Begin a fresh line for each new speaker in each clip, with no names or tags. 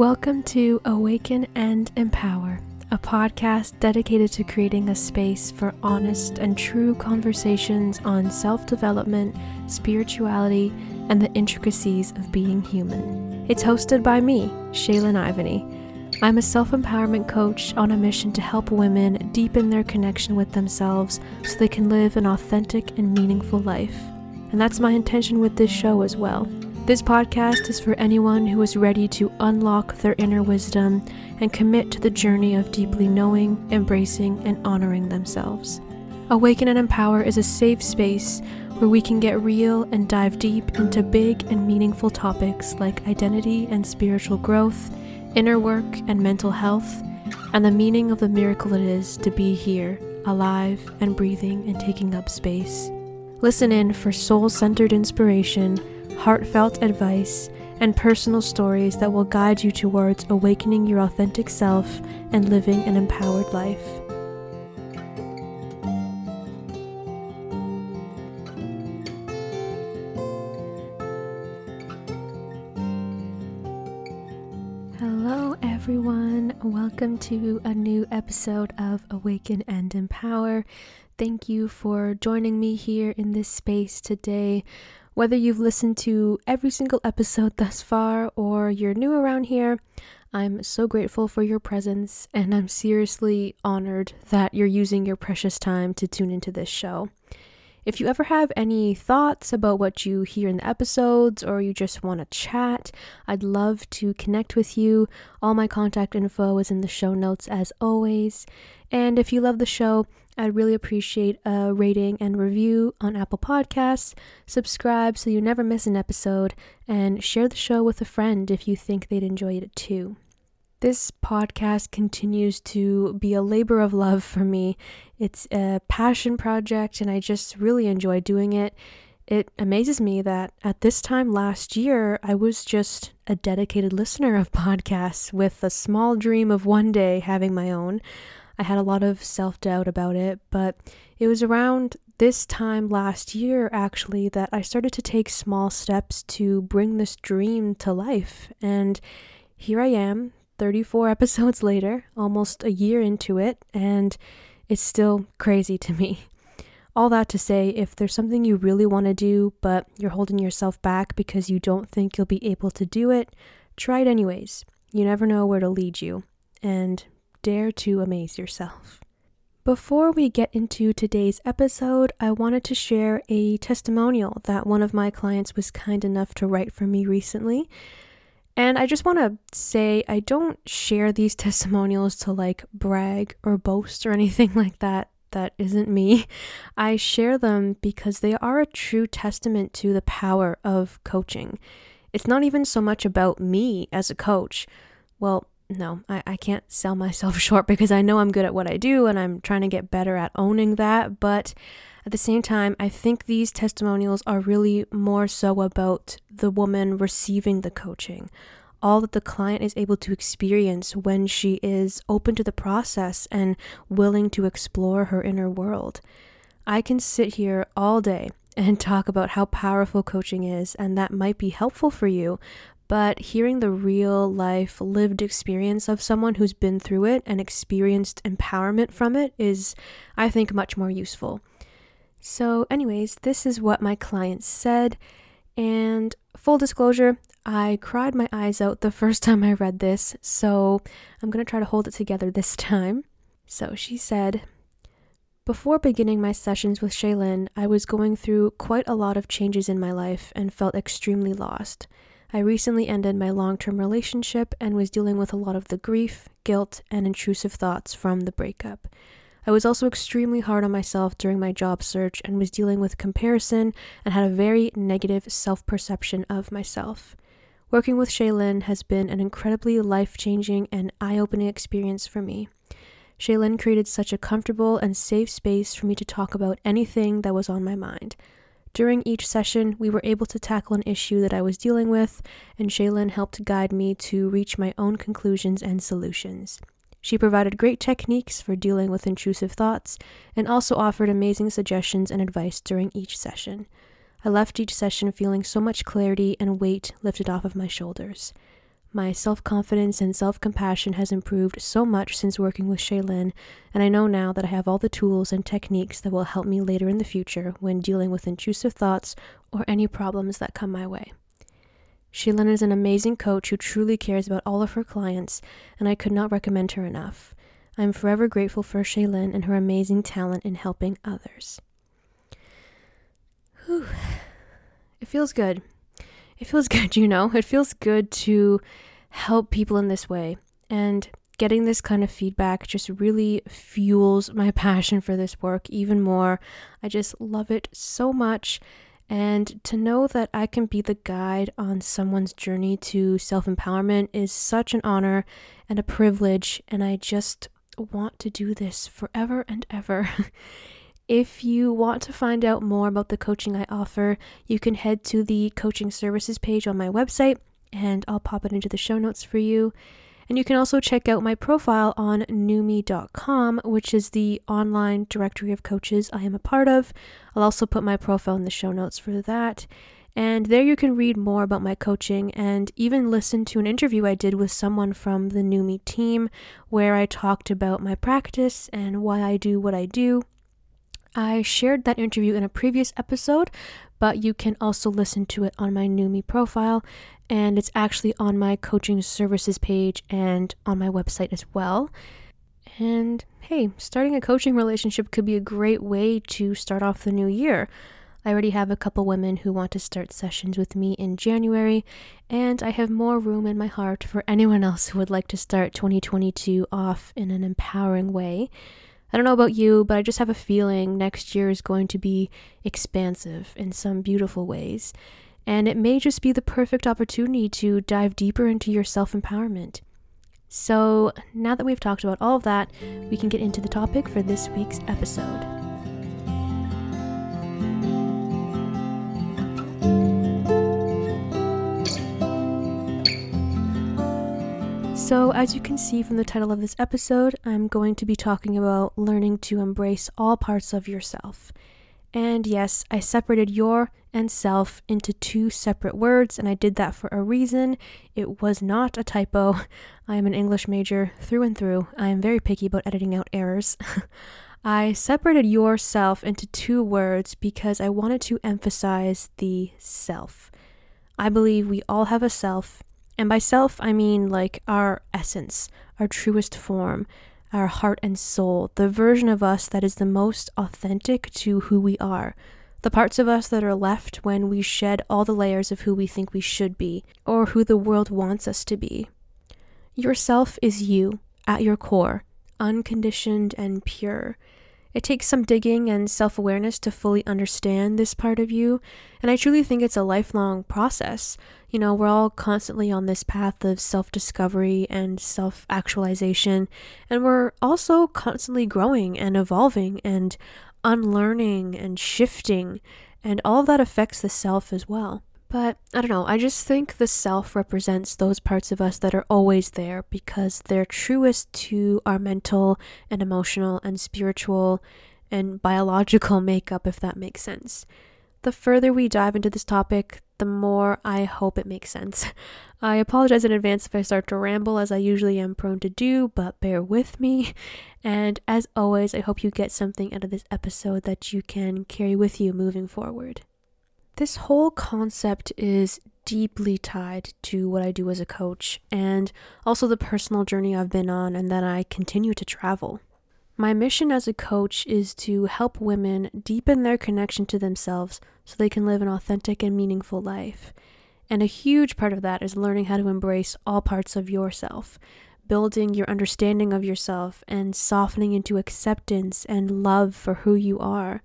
Welcome to Awaken and Empower, a podcast dedicated to creating a space for honest and true conversations on self development, spirituality, and the intricacies of being human. It's hosted by me, Shaylin Ivany. I'm a self empowerment coach on a mission to help women deepen their connection with themselves so they can live an authentic and meaningful life. And that's my intention with this show as well. This podcast is for anyone who is ready to unlock their inner wisdom and commit to the journey of deeply knowing, embracing, and honoring themselves. Awaken and Empower is a safe space where we can get real and dive deep into big and meaningful topics like identity and spiritual growth, inner work and mental health, and the meaning of the miracle it is to be here, alive and breathing and taking up space. Listen in for soul centered inspiration heartfelt advice, and personal stories that will guide you towards awakening your authentic self and living an empowered life. Hello, everyone. Welcome to a new episode of Awaken and Empower. Thank you for joining me here in this space today. Whether you've listened to every single episode thus far or you're new around here, I'm so grateful for your presence and I'm seriously honored that you're using your precious time to tune into this show. If you ever have any thoughts about what you hear in the episodes or you just want to chat, I'd love to connect with you. All my contact info is in the show notes as always. And if you love the show, I'd really appreciate a rating and review on Apple Podcasts, subscribe so you never miss an episode, and share the show with a friend if you think they'd enjoy it too. This podcast continues to be a labor of love for me. It's a passion project, and I just really enjoy doing it. It amazes me that at this time last year, I was just a dedicated listener of podcasts with a small dream of one day having my own. I had a lot of self doubt about it, but it was around this time last year actually that I started to take small steps to bring this dream to life. And here I am, 34 episodes later, almost a year into it, and it's still crazy to me. All that to say, if there's something you really want to do, but you're holding yourself back because you don't think you'll be able to do it, try it anyways. You never know where to lead you. And dare to amaze yourself. Before we get into today's episode, I wanted to share a testimonial that one of my clients was kind enough to write for me recently. And I just want to say I don't share these testimonials to like brag or boast or anything like that. That isn't me. I share them because they are a true testament to the power of coaching. It's not even so much about me as a coach. Well, no, I, I can't sell myself short because I know I'm good at what I do and I'm trying to get better at owning that. But at the same time, I think these testimonials are really more so about the woman receiving the coaching, all that the client is able to experience when she is open to the process and willing to explore her inner world. I can sit here all day and talk about how powerful coaching is, and that might be helpful for you but hearing the real life lived experience of someone who's been through it and experienced empowerment from it is, I think, much more useful. So, anyways, this is what my client said. And full disclosure, I cried my eyes out the first time I read this, so I'm going to try to hold it together this time. So she said, Before beginning my sessions with Shaylin, I was going through quite a lot of changes in my life and felt extremely lost. I recently ended my long term relationship and was dealing with a lot of the grief, guilt, and intrusive thoughts from the breakup. I was also extremely hard on myself during my job search and was dealing with comparison and had a very negative self perception of myself. Working with Shaylin has been an incredibly life changing and eye opening experience for me. Shaylin created such a comfortable and safe space for me to talk about anything that was on my mind. During each session, we were able to tackle an issue that I was dealing with, and Shaylin helped guide me to reach my own conclusions and solutions. She provided great techniques for dealing with intrusive thoughts and also offered amazing suggestions and advice during each session. I left each session feeling so much clarity and weight lifted off of my shoulders. My self confidence and self compassion has improved so much since working with Shaylin, and I know now that I have all the tools and techniques that will help me later in the future when dealing with intrusive thoughts or any problems that come my way. Shaylin is an amazing coach who truly cares about all of her clients, and I could not recommend her enough. I am forever grateful for Shaylin and her amazing talent in helping others. Whew. It feels good. It feels good, you know? It feels good to help people in this way. And getting this kind of feedback just really fuels my passion for this work even more. I just love it so much. And to know that I can be the guide on someone's journey to self empowerment is such an honor and a privilege. And I just want to do this forever and ever. if you want to find out more about the coaching I offer, you can head to the coaching services page on my website, and I'll pop it into the show notes for you. And you can also check out my profile on noomii.com, which is the online directory of coaches I am a part of. I'll also put my profile in the show notes for that. And there you can read more about my coaching and even listen to an interview I did with someone from the Noomii team where I talked about my practice and why I do what I do. I shared that interview in a previous episode, but you can also listen to it on my Me profile and it's actually on my coaching services page and on my website as well. And hey, starting a coaching relationship could be a great way to start off the new year. I already have a couple women who want to start sessions with me in January, and I have more room in my heart for anyone else who would like to start 2022 off in an empowering way. I don't know about you, but I just have a feeling next year is going to be expansive in some beautiful ways and it may just be the perfect opportunity to dive deeper into your self empowerment. So, now that we've talked about all of that, we can get into the topic for this week's episode. So, as you can see from the title of this episode, I'm going to be talking about learning to embrace all parts of yourself. And yes, I separated your and self into two separate words, and I did that for a reason. It was not a typo. I am an English major through and through. I am very picky about editing out errors. I separated yourself into two words because I wanted to emphasize the self. I believe we all have a self, and by self, I mean like our essence, our truest form, our heart and soul, the version of us that is the most authentic to who we are the parts of us that are left when we shed all the layers of who we think we should be, or who the world wants us to be. Yourself is you, at your core, unconditioned and pure. It takes some digging and self awareness to fully understand this part of you, and I truly think it's a lifelong process. You know, we're all constantly on this path of self discovery and self actualization, and we're also constantly growing and evolving and unlearning and shifting, and all of that affects the self as well. But I don't know, I just think the self represents those parts of us that are always there because they're truest to our mental and emotional and spiritual and biological makeup, if that makes sense. The further we dive into this topic, the more I hope it makes sense. I apologize in advance if I start to ramble, as I usually am prone to do, but bear with me. And as always, I hope you get something out of this episode that you can carry with you moving forward. This whole concept is deeply tied to what I do as a coach and also the personal journey I've been on and that I continue to travel. My mission as a coach is to help women deepen their connection to themselves so they can live an authentic and meaningful life. And a huge part of that is learning how to embrace all parts of yourself, building your understanding of yourself, and softening into acceptance and love for who you are.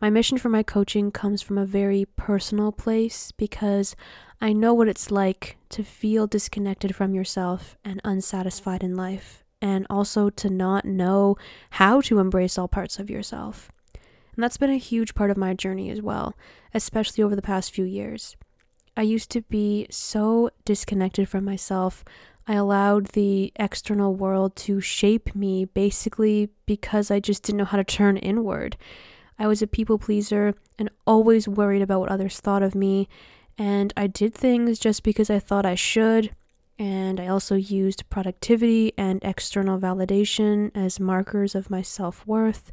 My mission for my coaching comes from a very personal place because I know what it's like to feel disconnected from yourself and unsatisfied in life, and also to not know how to embrace all parts of yourself. And that's been a huge part of my journey as well, especially over the past few years. I used to be so disconnected from myself. I allowed the external world to shape me basically because I just didn't know how to turn inward. I was a people pleaser and always worried about what others thought of me, and I did things just because I thought I should, and I also used productivity and external validation as markers of my self worth.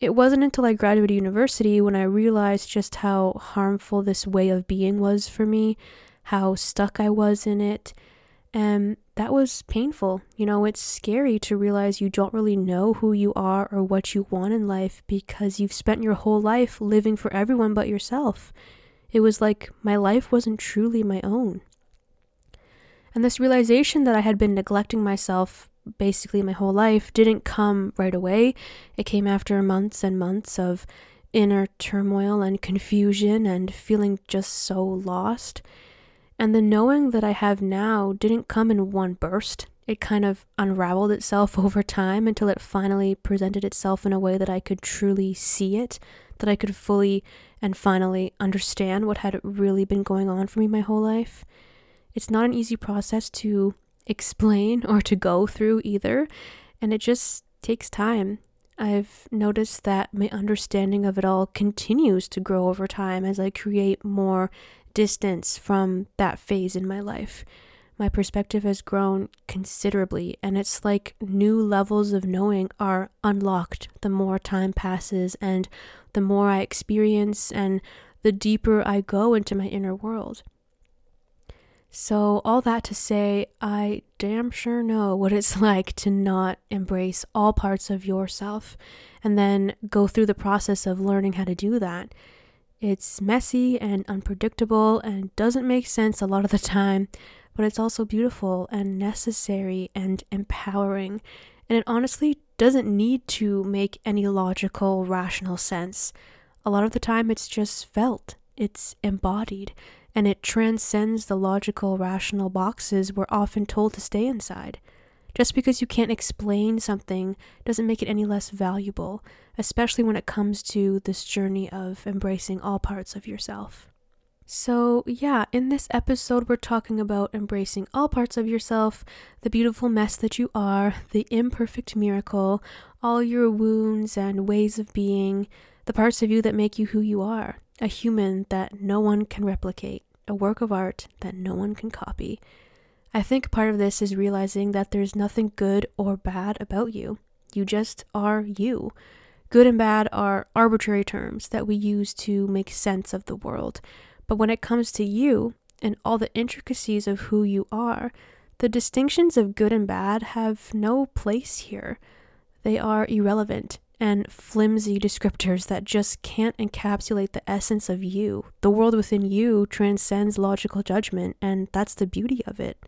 It wasn't until I graduated university when I realized just how harmful this way of being was for me, how stuck I was in it, and that was painful. You know, it's scary to realize you don't really know who you are or what you want in life because you've spent your whole life living for everyone but yourself. It was like my life wasn't truly my own. And this realization that I had been neglecting myself basically my whole life didn't come right away. It came after months and months of inner turmoil and confusion and feeling just so lost. And the knowing that I have now didn't come in one burst. It kind of unraveled itself over time until it finally presented itself in a way that I could truly see it, that I could fully and finally understand what had really been going on for me my whole life. It's not an easy process to explain or to go through either, and it just takes time. I've noticed that my understanding of it all continues to grow over time as I create more distance from that phase in my life. My perspective has grown considerably, and it's like new levels of knowing are unlocked the more time passes and the more I experience and the deeper I go into my inner world. So, all that to say, I damn sure know what it's like to not embrace all parts of yourself and then go through the process of learning how to do that. It's messy and unpredictable and doesn't make sense a lot of the time, but it's also beautiful and necessary and empowering. And it honestly doesn't need to make any logical, rational sense. A lot of the time, it's just felt, it's embodied, and it transcends the logical, rational boxes we're often told to stay inside. Just because you can't explain something doesn't make it any less valuable, especially when it comes to this journey of embracing all parts of yourself. So, yeah, in this episode, we're talking about embracing all parts of yourself, the beautiful mess that you are, the imperfect miracle, all your wounds and ways of being, the parts of you that make you who you are, a human that no one can replicate, a work of art that no one can copy. I think part of this is realizing that there's nothing good or bad about you. You just are you. Good and bad are arbitrary terms that we use to make sense of the world. But when it comes to you and all the intricacies of who you are, the distinctions of good and bad have no place here. They are irrelevant and flimsy descriptors that just can't encapsulate the essence of you. The world within you transcends logical judgment, and that's the beauty of it.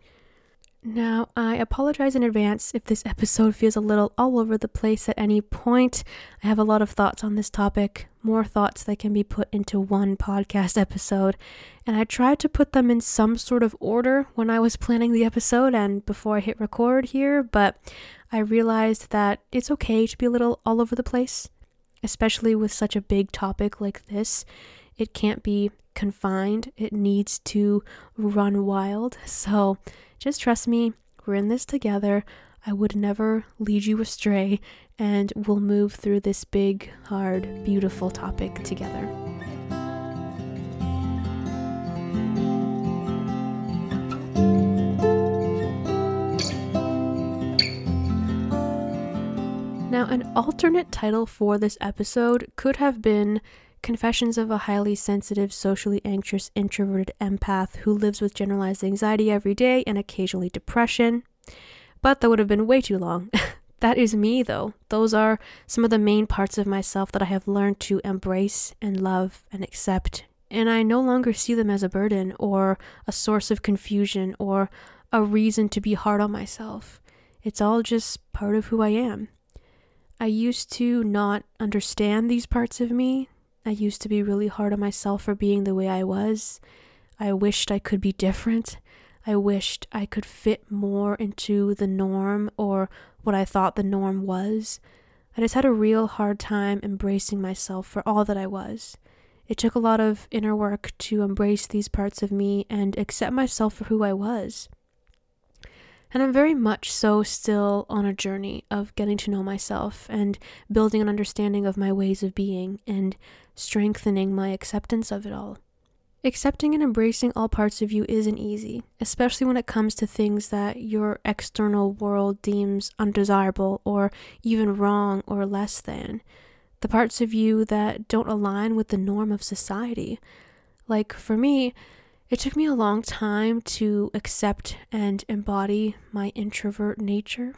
Now, I apologize in advance if this episode feels a little all over the place at any point. I have a lot of thoughts on this topic, more thoughts that can be put into one podcast episode, and I tried to put them in some sort of order when I was planning the episode and before I hit record here, but I realized that it's okay to be a little all over the place, especially with such a big topic like this. It can't be confined, it needs to run wild. So, just trust me, we're in this together. I would never lead you astray, and we'll move through this big, hard, beautiful topic together. Now, an alternate title for this episode could have been Confessions of a highly sensitive, socially anxious, introverted empath who lives with generalized anxiety every day and occasionally depression. But that would have been way too long. that is me, though. Those are some of the main parts of myself that I have learned to embrace and love and accept. And I no longer see them as a burden or a source of confusion or a reason to be hard on myself. It's all just part of who I am. I used to not understand these parts of me, I used to be really hard on myself for being the way I was. I wished I could be different. I wished I could fit more into the norm or what I thought the norm was. I just had a real hard time embracing myself for all that I was. It took a lot of inner work to embrace these parts of me and accept myself for who I was. And I'm very much so still on a journey of getting to know myself and building an understanding of my ways of being and strengthening my acceptance of it all. Accepting and embracing all parts of you isn't easy, especially when it comes to things that your external world deems undesirable or even wrong or less than. The parts of you that don't align with the norm of society. Like for me, it took me a long time to accept and embody my introvert nature.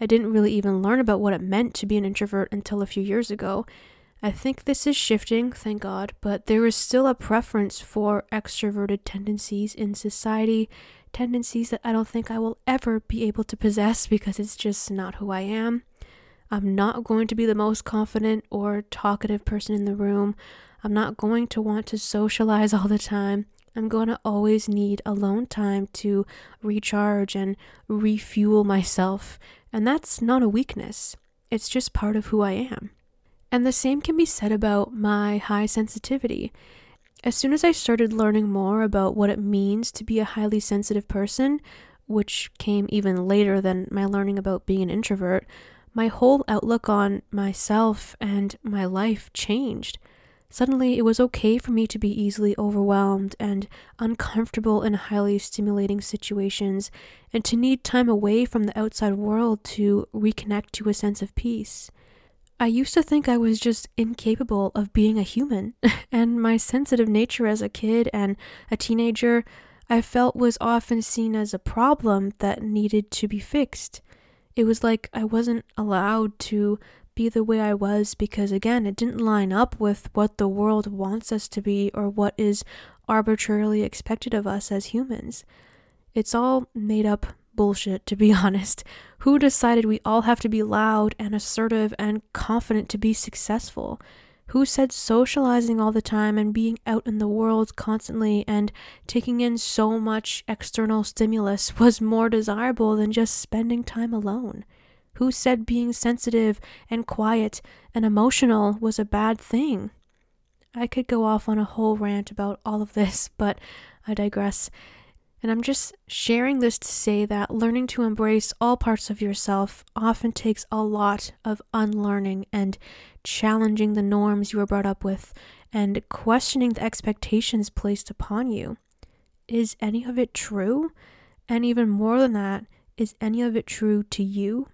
I didn't really even learn about what it meant to be an introvert until a few years ago, I think this is shifting, thank God, but there is still a preference for extroverted tendencies in society, tendencies that I don't think I will ever be able to possess because it's just not who I am. I'm not going to be the most confident or talkative person in the room. I'm not going to want to socialize all the time. I'm going to always need alone time to recharge and refuel myself. And that's not a weakness, it's just part of who I am. And the same can be said about my high sensitivity. As soon as I started learning more about what it means to be a highly sensitive person, which came even later than my learning about being an introvert, my whole outlook on myself and my life changed. Suddenly, it was okay for me to be easily overwhelmed and uncomfortable in highly stimulating situations, and to need time away from the outside world to reconnect to a sense of peace. I used to think I was just incapable of being a human, and my sensitive nature as a kid and a teenager I felt was often seen as a problem that needed to be fixed. It was like I wasn't allowed to be the way I was because, again, it didn't line up with what the world wants us to be or what is arbitrarily expected of us as humans. It's all made up bullshit, to be honest. Who decided we all have to be loud and assertive and confident to be successful? Who said socializing all the time and being out in the world constantly and taking in so much external stimulus was more desirable than just spending time alone? Who said being sensitive and quiet and emotional was a bad thing? I could go off on a whole rant about all of this, but I digress. And I'm just sharing this to say that learning to embrace all parts of yourself often takes a lot of unlearning and challenging the norms you were brought up with and questioning the expectations placed upon you. Is any of it true? And even more than that, is any of it true to you?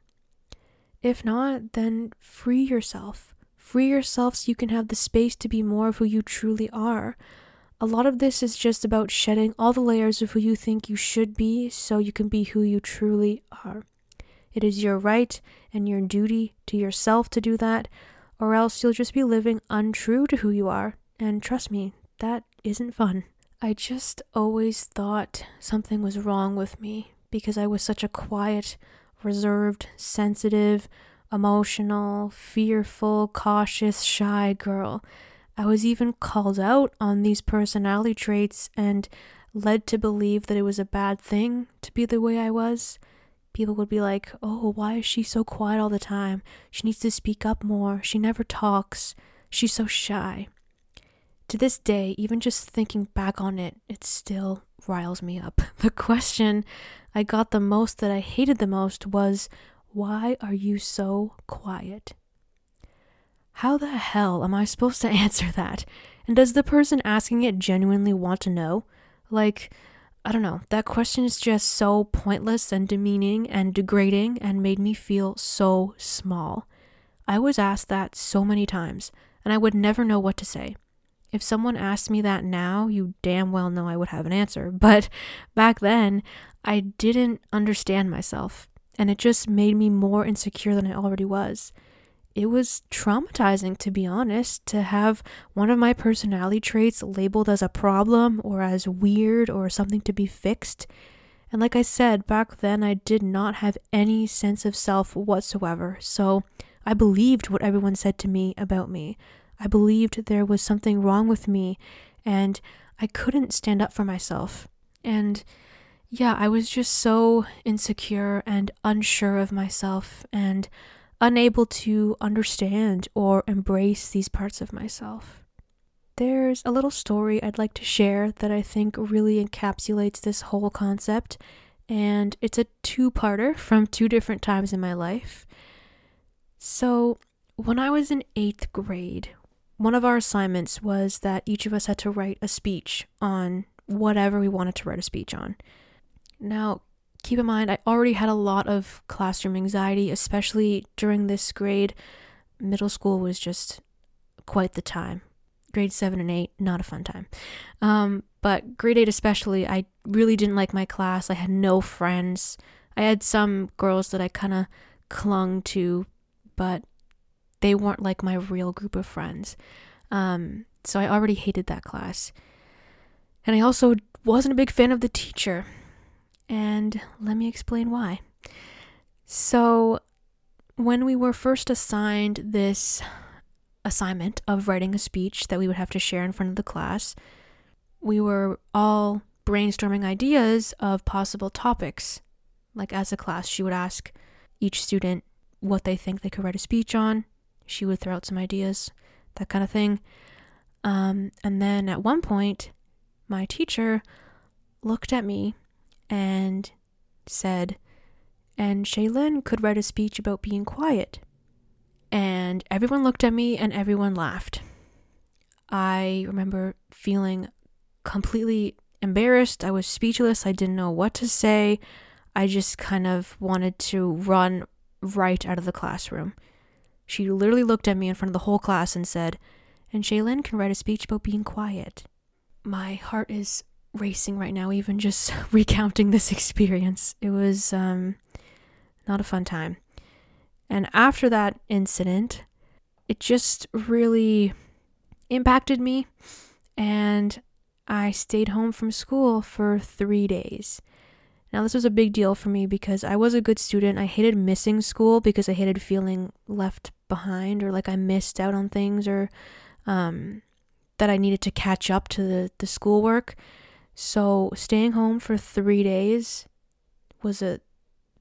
If not, then free yourself. Free yourself so you can have the space to be more of who you truly are. A lot of this is just about shedding all the layers of who you think you should be so you can be who you truly are. It is your right and your duty to yourself to do that, or else you'll just be living untrue to who you are. And trust me, that isn't fun. I just always thought something was wrong with me because I was such a quiet, reserved, sensitive, emotional, fearful, cautious, shy girl. I was even called out on these personality traits and led to believe that it was a bad thing to be the way I was. People would be like, Oh, why is she so quiet all the time? She needs to speak up more. She never talks. She's so shy. To this day, even just thinking back on it, it still riles me up. The question I got the most that I hated the most was, Why are you so quiet? How the hell am I supposed to answer that? And does the person asking it genuinely want to know? Like, I don't know, that question is just so pointless and demeaning and degrading and made me feel so small. I was asked that so many times, and I would never know what to say. If someone asked me that now, you damn well know I would have an answer. But back then, I didn't understand myself, and it just made me more insecure than I already was it was traumatizing, to be honest, to have one of my personality traits labeled as a problem or as weird or something to be fixed. And like I said, back then I did not have any sense of self whatsoever. So I believed what everyone said to me about me. I believed there was something wrong with me and I couldn't stand up for myself. And yeah, I was just so insecure and unsure of myself and unable to understand or embrace these parts of myself. There's a little story I'd like to share that I think really encapsulates this whole concept, and it's a two parter from two different times in my life. So, when I was in eighth grade, one of our assignments was that each of us had to write a speech on whatever we wanted to write a speech on. Now, keep in mind, I already had a lot of classroom anxiety, especially during this grade. Middle school was just quite the time. Grade 7 and 8, not a fun time. Um, but grade 8 especially, I really didn't like my class. I had no friends. I had some girls that I kind of clung to, but they weren't like my real group of friends. Um, so I already hated that class. And I also wasn't a big fan of the teacher. And let me explain why. So, when we were first assigned this assignment of writing a speech that we would have to share in front of the class, we were all brainstorming ideas of possible topics. Like, as a class, she would ask each student what they think they could write a speech on. She would throw out some ideas, that kind of thing. Um, and then at one point, my teacher looked at me and said, and Shaylin could write a speech about being quiet. And everyone looked at me and everyone laughed. I remember feeling completely embarrassed. I was speechless. I didn't know what to say. I just kind of wanted to run right out of the classroom. She literally looked at me in front of the whole class and said, And Shaylin can write a speech about being quiet. My heart is racing right now, even just recounting this experience. It was um, not a fun time. And after that incident, it just really impacted me. And I stayed home from school for three days. Now, this was a big deal for me because I was a good student. I hated missing school because I hated feeling left behind or like I missed out on things or um, that I needed to catch up to the, the schoolwork. So, staying home for three days was a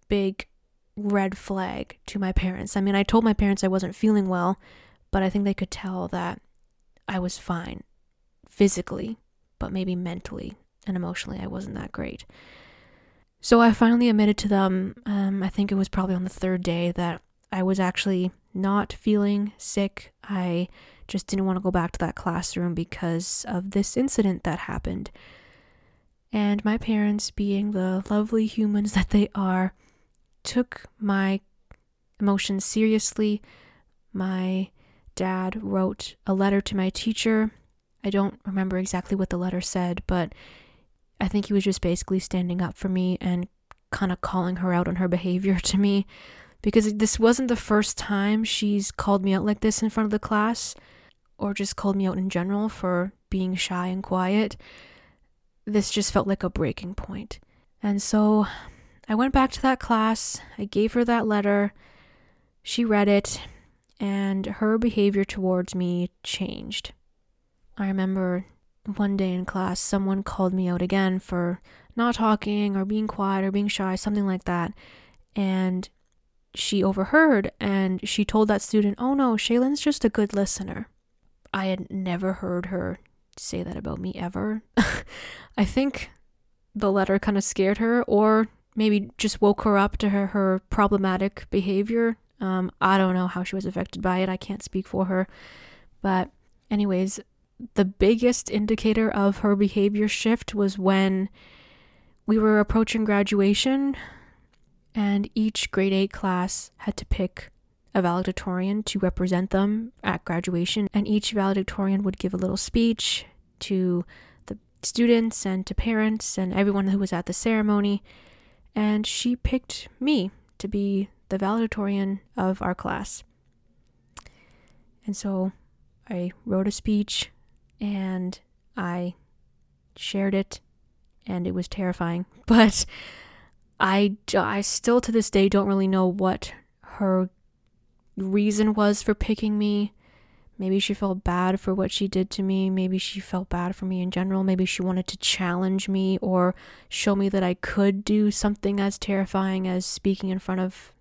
big red flag to my parents. I mean, I told my parents I wasn't feeling well, but I think they could tell that I was fine physically, but maybe mentally and emotionally, I wasn't that great. So, I finally admitted to them, um, I think it was probably on the third day, that I was actually not feeling sick. I just didn't want to go back to that classroom because of this incident that happened. And my parents, being the lovely humans that they are, took my emotions seriously. My dad wrote a letter to my teacher. I don't remember exactly what the letter said, but I think he was just basically standing up for me and kind of calling her out on her behavior to me because this wasn't the first time she's called me out like this in front of the class or just called me out in general for being shy and quiet this just felt like a breaking point. And so I went back to that class, I gave her that letter, she read it, and her behavior towards me changed. I remember one day in class, someone called me out again for not talking or being quiet or being shy, something like that. And she overheard and she told that student, Oh no, Shaylin's just a good listener. I had never heard her say that about me ever. I think the letter kind of scared her, or maybe just woke her up to her, her problematic behavior. Um, I don't know how she was affected by it. I can't speak for her. But, anyways, the biggest indicator of her behavior shift was when we were approaching graduation, and each grade 8 class had to pick a valedictorian to represent them at graduation, and each valedictorian would give a little speech to the students and to parents and everyone who was at the ceremony. And she picked me to be the valedictorian of our class. And so I wrote a speech and I shared it, and it was terrifying. But I, I still to this day don't really know what her reason was for picking me. Maybe she felt bad for what she did to me. Maybe she felt bad for me in general. Maybe she wanted to challenge me or show me that I could do something as terrifying as speaking in front of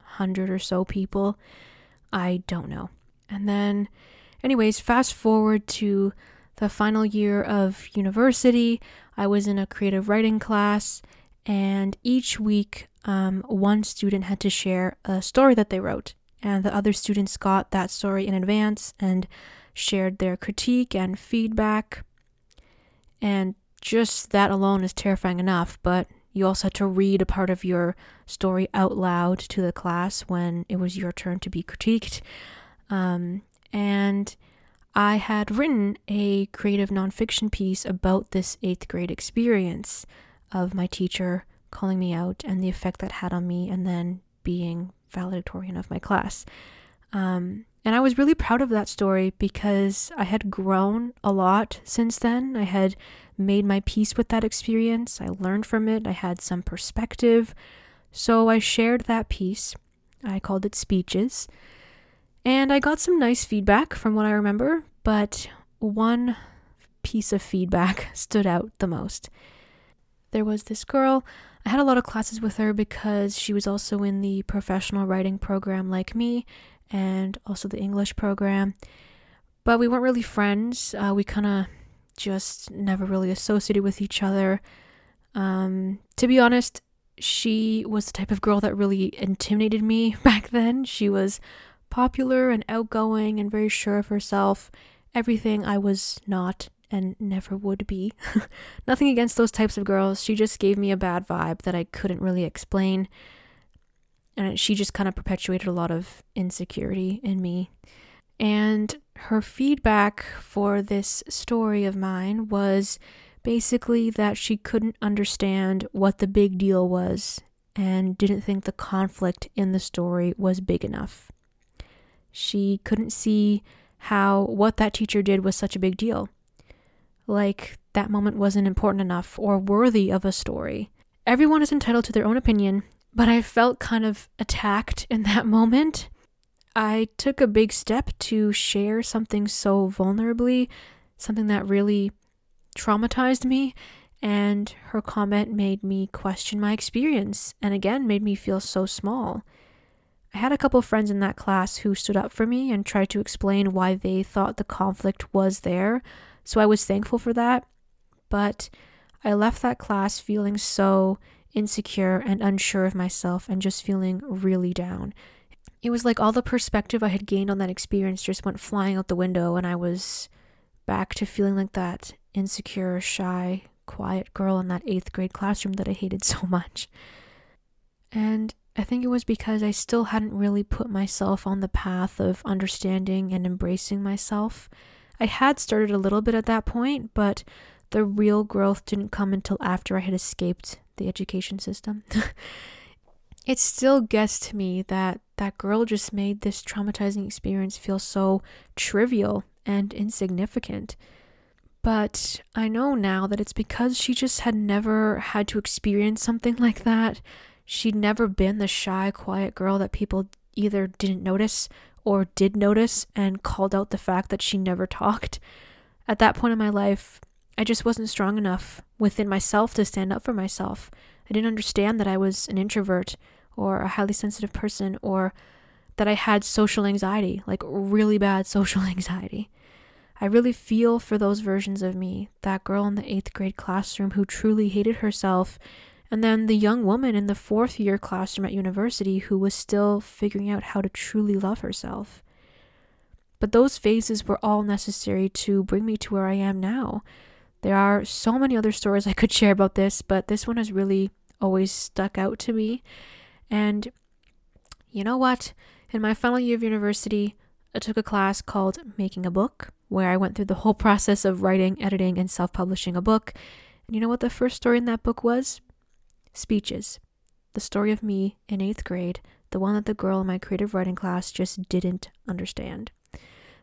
a hundred or so people. I don't know. And then, anyways, fast forward to the final year of university. I was in a creative writing class, and each week, um, one student had to share a story that they wrote and the other students got that story in advance and shared their critique and feedback. And just that alone is terrifying enough, but you also had to read a part of your story out loud to the class when it was your turn to be critiqued. Um, and I had written a creative nonfiction piece about this eighth grade experience of my teacher calling me out and the effect that had on me, and then being valedictorian of my class. Um, and I was really proud of that story because I had grown a lot since then. I had made my peace with that experience. I learned from it. I had some perspective. So I shared that piece. I called it Speeches. And I got some nice feedback from what I remember, but one piece of feedback stood out the most. There was this girl. I had a lot of classes with her because she was also in the professional writing program like me and also the English program. But we weren't really friends. Uh, we kind of just never really associated with each other. Um, to be honest, she was the type of girl that really intimidated me back then. She was popular and outgoing and very sure of herself. Everything I was not and never would be. Nothing against those types of girls. She just gave me a bad vibe that I couldn't really explain. And she just kind of perpetuated a lot of insecurity in me. And her feedback for this story of mine was basically that she couldn't understand what the big deal was and didn't think the conflict in the story was big enough. She couldn't see how what that teacher did was such a big deal. Like that moment wasn't important enough or worthy of a story. Everyone is entitled to their own opinion, but I felt kind of attacked in that moment I took a big step to share something so vulnerably, something that really traumatized me, and her comment made me question my experience and again made me feel so small. I had a couple friends in that class who stood up for me and tried to explain why they thought the conflict was there, so I was thankful for that. But I left that class feeling so insecure and unsure of myself and just feeling really down. It was like all the perspective I had gained on that experience just went flying out the window, and I was back to feeling like that insecure, shy, quiet girl in that eighth grade classroom that I hated so much. And I think it was because I still hadn't really put myself on the path of understanding and embracing myself. I had started a little bit at that point, but the real growth didn't come until after I had escaped the education system. it still gets to me that that girl just made this traumatizing experience feel so trivial and insignificant. But I know now that it's because she just had never had to experience something like that. She'd never been the shy, quiet girl that people either didn't notice or did notice and called out the fact that she never talked. At that point in my life, I just wasn't strong enough within myself to stand up for myself. I didn't understand that I was an introvert or a highly sensitive person or that I had social anxiety, like really bad social anxiety. I really feel for those versions of me, that girl in the eighth grade classroom who truly hated herself, and then the young woman in the fourth year classroom at university who was still figuring out how to truly love herself. But those phases were all necessary to bring me to where I am now. There are so many other stories I could share about this, but this one has really always stuck out to me. And you know what? In my final year of university, I took a class called Making a Book, where I went through the whole process of writing, editing, and self publishing a book. And you know what the first story in that book was? Speeches. The story of me in eighth grade, the one that the girl in my creative writing class just didn't understand.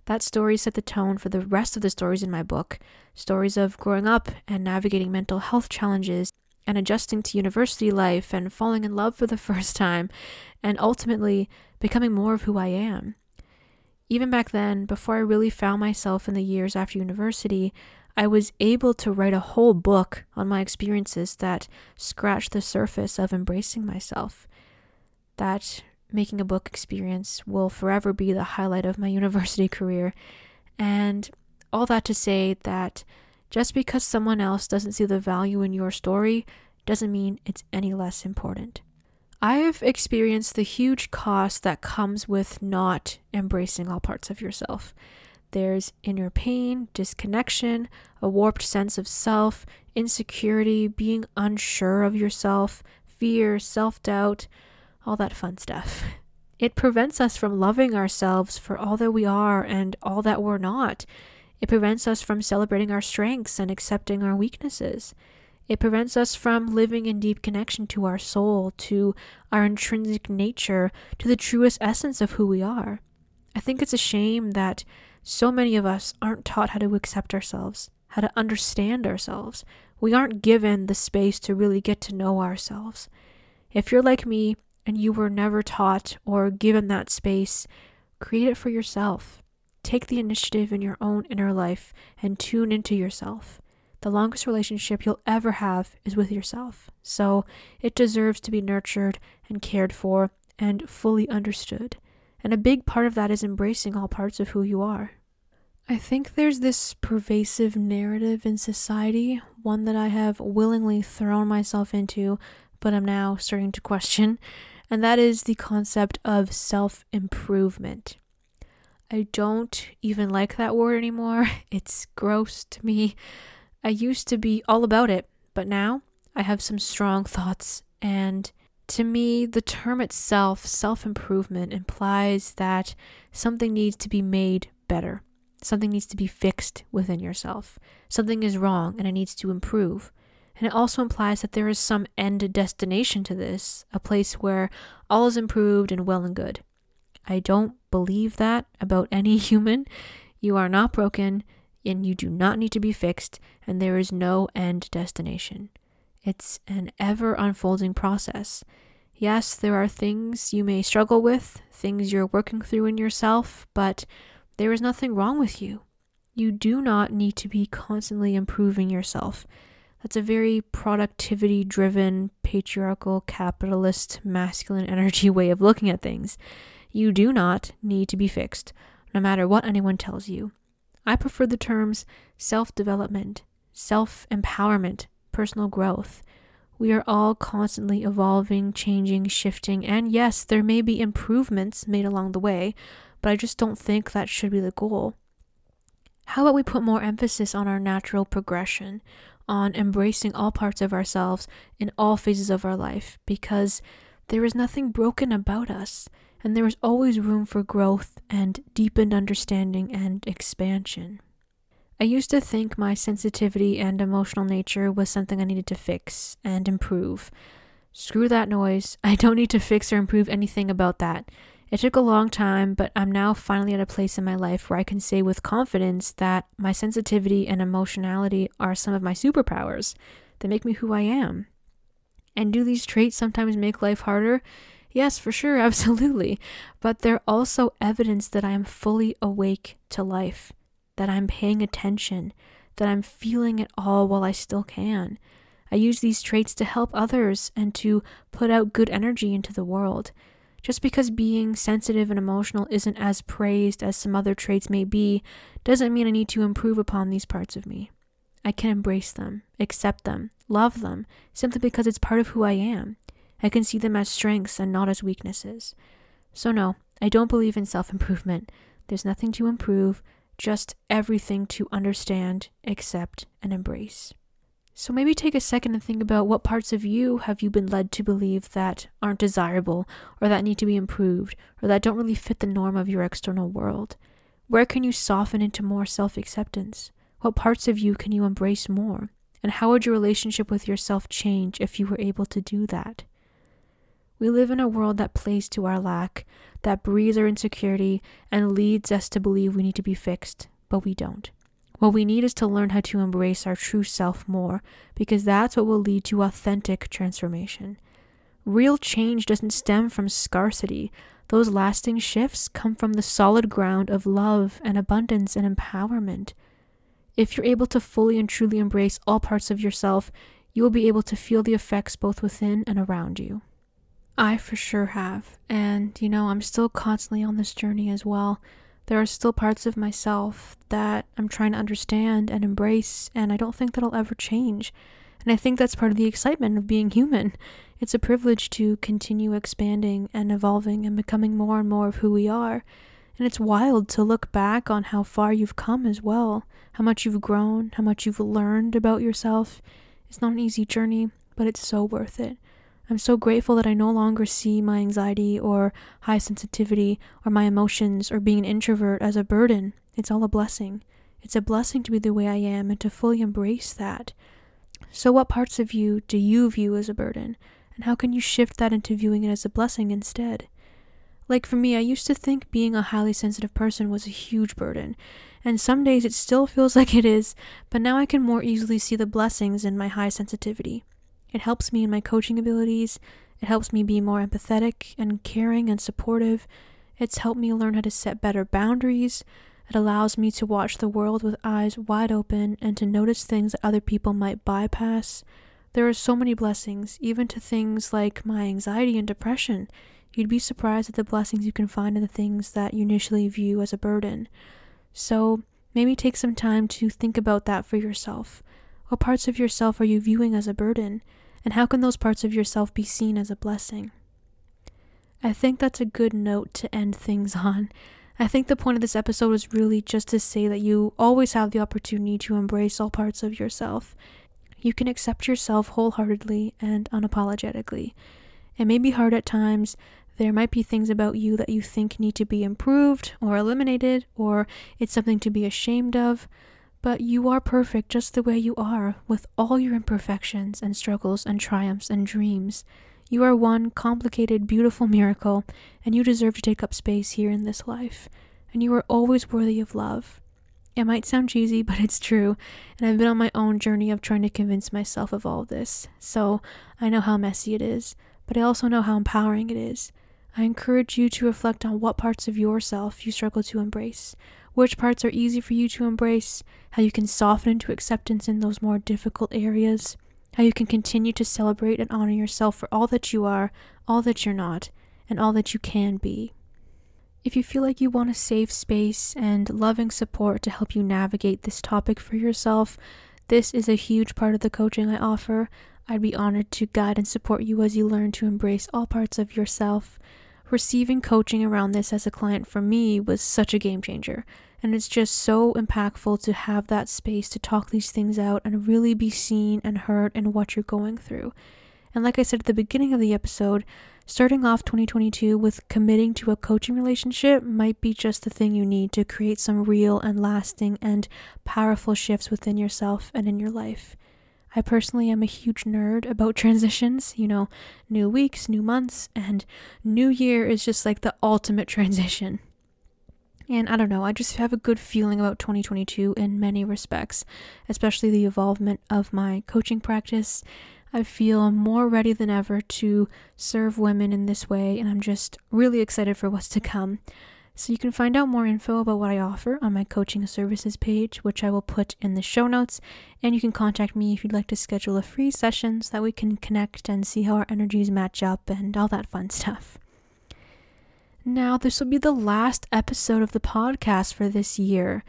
That story set the tone for the rest of the stories in my book stories of growing up and navigating mental health challenges and adjusting to university life and falling in love for the first time and ultimately becoming more of who I am. Even back then, before I really found myself in the years after university, I was able to write a whole book on my experiences that scratched the surface of embracing myself. That making a book experience will forever be the highlight of my university career. And all that to say that just because someone else doesn't see the value in your story doesn't mean it's any less important. I've experienced the huge cost that comes with not embracing all parts of yourself. There's inner pain, disconnection, a warped sense of self, insecurity, being unsure of yourself, fear, self doubt, all that fun stuff. It prevents us from loving ourselves for all that we are and all that we're not. It prevents us from celebrating our strengths and accepting our weaknesses. It prevents us from living in deep connection to our soul, to our intrinsic nature, to the truest essence of who we are. I think it's a shame that so many of us aren't taught how to accept ourselves, how to understand ourselves. We aren't given the space to really get to know ourselves. If you're like me and you were never taught or given that space, create it for yourself. Take the initiative in your own inner life and tune into yourself. The longest relationship you'll ever have is with yourself, so it deserves to be nurtured and cared for and fully understood. And a big part of that is embracing all parts of who you are. I think there's this pervasive narrative in society, one that I have willingly thrown myself into, but I'm now starting to question, and that is the concept of self improvement. I don't even like that word anymore. It's gross to me. I used to be all about it, but now I have some strong thoughts. And to me, the term itself, self improvement, implies that something needs to be made better. Something needs to be fixed within yourself. Something is wrong and it needs to improve. And it also implies that there is some end destination to this, a place where all is improved and well and good. I don't believe that about any human. You are not broken and you do not need to be fixed, and there is no end destination. It's an ever unfolding process. Yes, there are things you may struggle with, things you're working through in yourself, but there is nothing wrong with you. You do not need to be constantly improving yourself. That's a very productivity driven, patriarchal, capitalist, masculine energy way of looking at things. You do not need to be fixed, no matter what anyone tells you. I prefer the terms self development, self empowerment, personal growth. We are all constantly evolving, changing, shifting, and yes, there may be improvements made along the way, but I just don't think that should be the goal. How about we put more emphasis on our natural progression, on embracing all parts of ourselves in all phases of our life, because there is nothing broken about us and there is always room for growth and deepened understanding and expansion. I used to think my sensitivity and emotional nature was something I needed to fix and improve. Screw that noise. I don't need to fix or improve anything about that. It took a long time, but I'm now finally at a place in my life where I can say with confidence that my sensitivity and emotionality are some of my superpowers. They make me who I am. And do these traits sometimes make life harder? Yes, for sure, absolutely. But they're also evidence that I am fully awake to life, that I'm paying attention, that I'm feeling it all while I still can. I use these traits to help others and to put out good energy into the world. Just because being sensitive and emotional isn't as praised as some other traits may be, doesn't mean I need to improve upon these parts of me. I can embrace them, accept them, love them, simply because it's part of who I am. I can see them as strengths and not as weaknesses. So, no, I don't believe in self improvement. There's nothing to improve, just everything to understand, accept, and embrace. So maybe take a second and think about what parts of you have you been led to believe that aren't desirable, or that need to be improved, or that don't really fit the norm of your external world. Where can you soften into more self acceptance? What parts of you can you embrace more? And how would your relationship with yourself change if you were able to do that? We live in a world that plays to our lack, that breeds our insecurity, and leads us to believe we need to be fixed, but we don't. What we need is to learn how to embrace our true self more, because that's what will lead to authentic transformation. Real change doesn't stem from scarcity. Those lasting shifts come from the solid ground of love and abundance and empowerment. If you're able to fully and truly embrace all parts of yourself, you will be able to feel the effects both within and around you. I for sure have. And, you know, I'm still constantly on this journey as well. There are still parts of myself that I'm trying to understand and embrace, and I don't think that'll ever change. And I think that's part of the excitement of being human. It's a privilege to continue expanding and evolving and becoming more and more of who we are. And it's wild to look back on how far you've come as well, how much you've grown, how much you've learned about yourself. It's not an easy journey, but it's so worth it. I'm so grateful that I no longer see my anxiety or high sensitivity or my emotions or being an introvert as a burden. It's all a blessing. It's a blessing to be the way I am and to fully embrace that. So, what parts of you do you view as a burden? And how can you shift that into viewing it as a blessing instead? Like for me, I used to think being a highly sensitive person was a huge burden, and some days it still feels like it is, but now I can more easily see the blessings in my high sensitivity. It helps me in my coaching abilities, it helps me be more empathetic and caring and supportive. It's helped me learn how to set better boundaries. It allows me to watch the world with eyes wide open and to notice things that other people might bypass. There are so many blessings, even to things like my anxiety and depression. You'd be surprised at the blessings you can find in the things that you initially view as a burden. So, maybe take some time to think about that for yourself. What parts of yourself are you viewing as a burden? And how can those parts of yourself be seen as a blessing? I think that's a good note to end things on. I think the point of this episode was really just to say that you always have the opportunity to embrace all parts of yourself. You can accept yourself wholeheartedly and unapologetically. It may be hard at times, there might be things about you that you think need to be improved or eliminated, or it's something to be ashamed of, but you are perfect just the way you are, with all your imperfections and struggles and triumphs and dreams. You are one complicated, beautiful miracle, and you deserve to take up space here in this life. And you are always worthy of love. It might sound cheesy, but it's true, and I've been on my own journey of trying to convince myself of all this. So I know how messy it is, but I also know how empowering it is. I encourage you to reflect on what parts of yourself you struggle to embrace, which parts are easy for you to embrace, how you can soften into acceptance in those more difficult areas, how you can continue to celebrate and honor yourself for all that you are, all that you're not, and all that you can be. If you feel like you want a safe space and loving support to help you navigate this topic for yourself, this is a huge part of the coaching I offer. I'd be honored to guide and support you as you learn to embrace all parts of yourself receiving coaching around this as a client for me was such a game changer. And it's just so impactful to have that space to talk these things out and really be seen and heard in what you're going through. And like I said at the beginning of the episode, starting off 2022 with committing to a coaching relationship might be just the thing you need to create some real and lasting and powerful shifts within yourself and in your life. I personally am a huge nerd about transitions, you know, new weeks, new months, and new year is just like the ultimate transition. And I don't know, I just have a good feeling about 2022 in many respects, especially the involvement of my coaching practice. I feel more ready than ever to serve women in this way, and I'm just really excited for what's to come. So you can find out more info about what I offer on my coaching services page, which I will put in the show notes. And you can contact me if you'd like to schedule a free session so that we can connect and see how our energies match up and all that fun stuff. Now, this will be the last episode of the podcast for this year.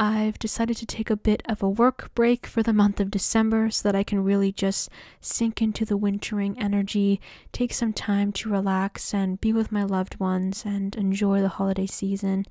I've decided to take a bit of a work break for the month of December so that I can really just sink into the wintering energy, take some time to relax and be with my loved ones and enjoy the holiday season.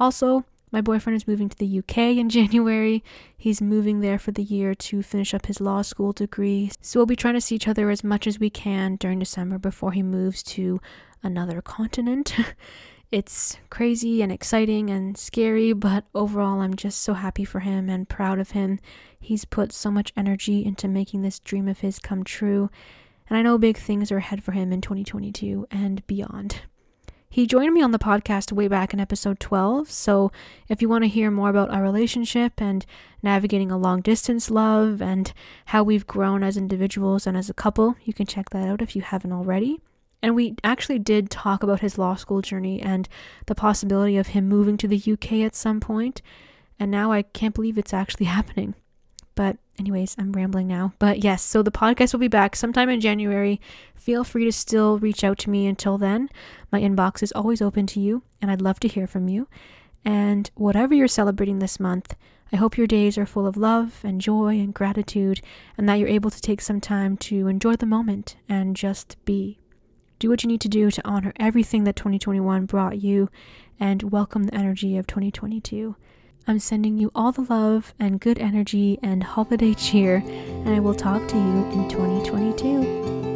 Also, my boyfriend is moving to the UK in January. He's moving there for the year to finish up his law school degree. So we'll be trying to see each other as much as we can during December before he moves to another continent. It's crazy and exciting and scary, but overall, I'm just so happy for him and proud of him. He's put so much energy into making this dream of his come true, and I know big things are ahead for him in 2022 and beyond. He joined me on the podcast way back in episode 12, so if you want to hear more about our relationship and navigating a long distance love and how we've grown as individuals and as a couple, you can check that out if you haven't already. And we actually did talk about his law school journey and the possibility of him moving to the UK at some point. And now I can't believe it's actually happening. But, anyways, I'm rambling now. But yes, so the podcast will be back sometime in January. Feel free to still reach out to me until then. My inbox is always open to you, and I'd love to hear from you. And whatever you're celebrating this month, I hope your days are full of love and joy and gratitude, and that you're able to take some time to enjoy the moment and just be. Do what you need to do to honor everything that 2021 brought you and welcome the energy of 2022. I'm sending you all the love and good energy and holiday cheer, and I will talk to you in 2022.